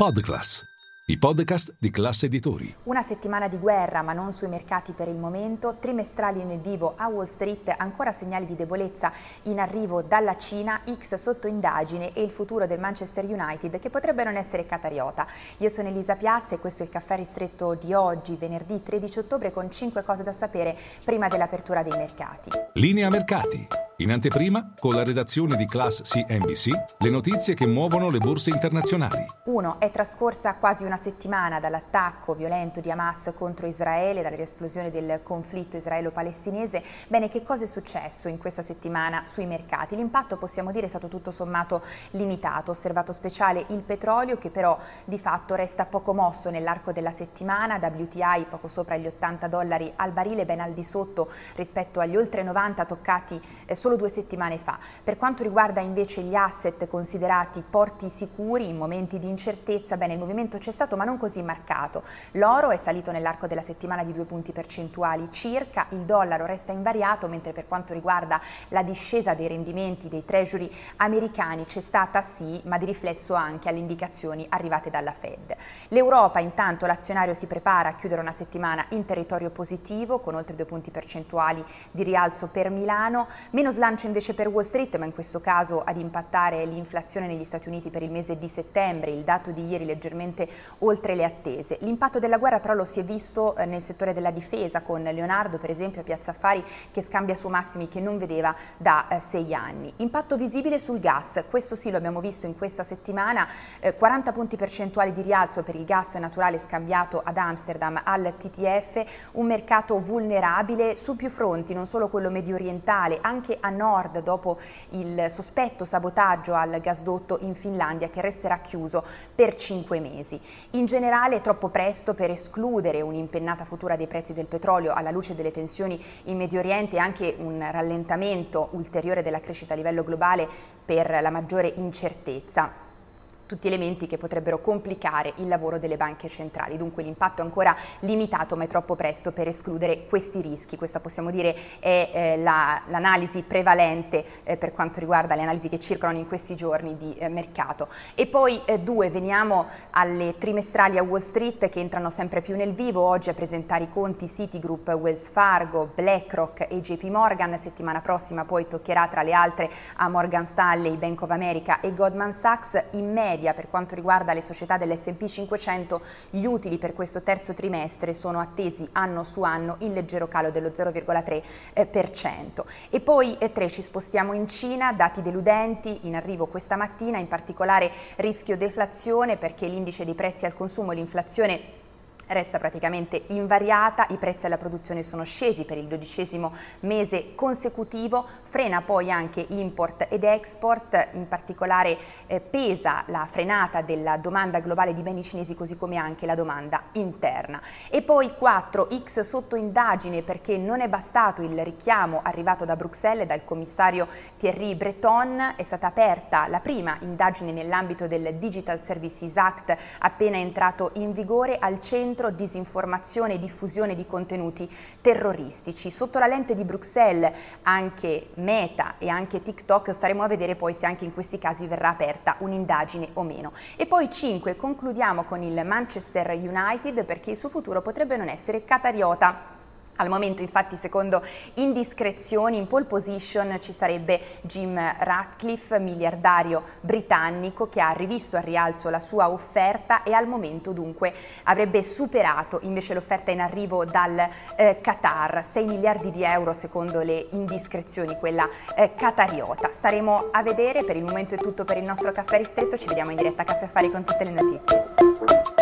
Podclass, i podcast di classe editori. Una settimana di guerra, ma non sui mercati per il momento, trimestrali nel vivo a Wall Street, ancora segnali di debolezza in arrivo dalla Cina, X sotto indagine e il futuro del Manchester United che potrebbe non essere catariota. Io sono Elisa Piazza e questo è il caffè ristretto di oggi, venerdì 13 ottobre, con 5 cose da sapere prima dell'apertura dei mercati. Linea mercati. In anteprima, con la redazione di Class CNBC, le notizie che muovono le borse internazionali. 1. È trascorsa quasi una settimana dall'attacco violento di Hamas contro Israele, dall'esplosione del conflitto israelo-palestinese. Bene, che cosa è successo in questa settimana sui mercati? L'impatto, possiamo dire, è stato tutto sommato limitato. Osservato speciale il petrolio, che però di fatto resta poco mosso nell'arco della settimana. WTI poco sopra gli 80 dollari al barile, ben al di sotto rispetto agli oltre 90 toccati eh, solo solo due settimane fa. Per quanto riguarda invece gli asset considerati porti sicuri in momenti di incertezza, bene, il movimento c'è stato ma non così marcato. L'oro è salito nell'arco della settimana di due punti percentuali circa, il dollaro resta invariato, mentre per quanto riguarda la discesa dei rendimenti dei treasury americani c'è stata sì, ma di riflesso anche alle indicazioni arrivate dalla Fed. L'Europa intanto l'azionario si prepara a chiudere una settimana in territorio positivo con oltre due punti percentuali di rialzo per Milano, meno slancio invece per Wall Street, ma in questo caso ad impattare l'inflazione negli Stati Uniti per il mese di settembre, il dato di ieri leggermente oltre le attese. L'impatto della guerra però lo si è visto eh, nel settore della difesa con Leonardo per esempio a Piazza Affari che scambia su massimi che non vedeva da eh, sei anni. Impatto visibile sul gas, questo sì lo abbiamo visto in questa settimana, eh, 40 punti percentuali di rialzo per il gas naturale scambiato ad Amsterdam al TTF, un mercato vulnerabile su più fronti, non solo quello medio orientale, anche a nord dopo il sospetto sabotaggio al gasdotto in Finlandia che resterà chiuso per cinque mesi. In generale è troppo presto per escludere un'impennata futura dei prezzi del petrolio alla luce delle tensioni in Medio Oriente e anche un rallentamento ulteriore della crescita a livello globale per la maggiore incertezza tutti elementi che potrebbero complicare il lavoro delle banche centrali. Dunque l'impatto è ancora limitato ma è troppo presto per escludere questi rischi. Questa possiamo dire è eh, la, l'analisi prevalente eh, per quanto riguarda le analisi che circolano in questi giorni di eh, mercato. E poi eh, due, veniamo alle trimestrali a Wall Street che entrano sempre più nel vivo. Oggi a presentare i conti Citigroup, Wells Fargo, BlackRock e JP Morgan. Settimana prossima poi toccherà tra le altre a Morgan Stanley, Bank of America e Goldman Sachs. In media media per quanto riguarda le società dell'S&P 500, gli utili per questo terzo trimestre sono attesi anno su anno in leggero calo dello 0,3%. Eh, e poi eh, tre ci spostiamo in Cina, dati deludenti in arrivo questa mattina, in particolare rischio deflazione perché l'indice dei prezzi al consumo, l'inflazione resta praticamente invariata, i prezzi alla produzione sono scesi per il dodicesimo mese consecutivo, frena poi anche import ed export, in particolare eh, pesa la frenata della domanda globale di beni cinesi così come anche la domanda interna. E poi 4 X sotto indagine perché non è bastato il richiamo arrivato da Bruxelles dal commissario Thierry Breton, è stata aperta la prima indagine nell'ambito del Digital Services Act appena entrato in vigore al centro centro disinformazione e diffusione di contenuti terroristici. Sotto la lente di Bruxelles anche Meta e anche TikTok staremo a vedere poi se anche in questi casi verrà aperta un'indagine o meno. E poi 5 concludiamo con il Manchester United perché il suo futuro potrebbe non essere catariota. Al momento infatti secondo indiscrezioni in pole position ci sarebbe Jim Ratcliffe, miliardario britannico che ha rivisto al rialzo la sua offerta e al momento dunque avrebbe superato invece l'offerta in arrivo dal eh, Qatar, 6 miliardi di euro secondo le indiscrezioni, quella eh, qatariota. Staremo a vedere, per il momento è tutto per il nostro caffè ristretto, ci vediamo in diretta a Caffè Affari con tutte le notizie.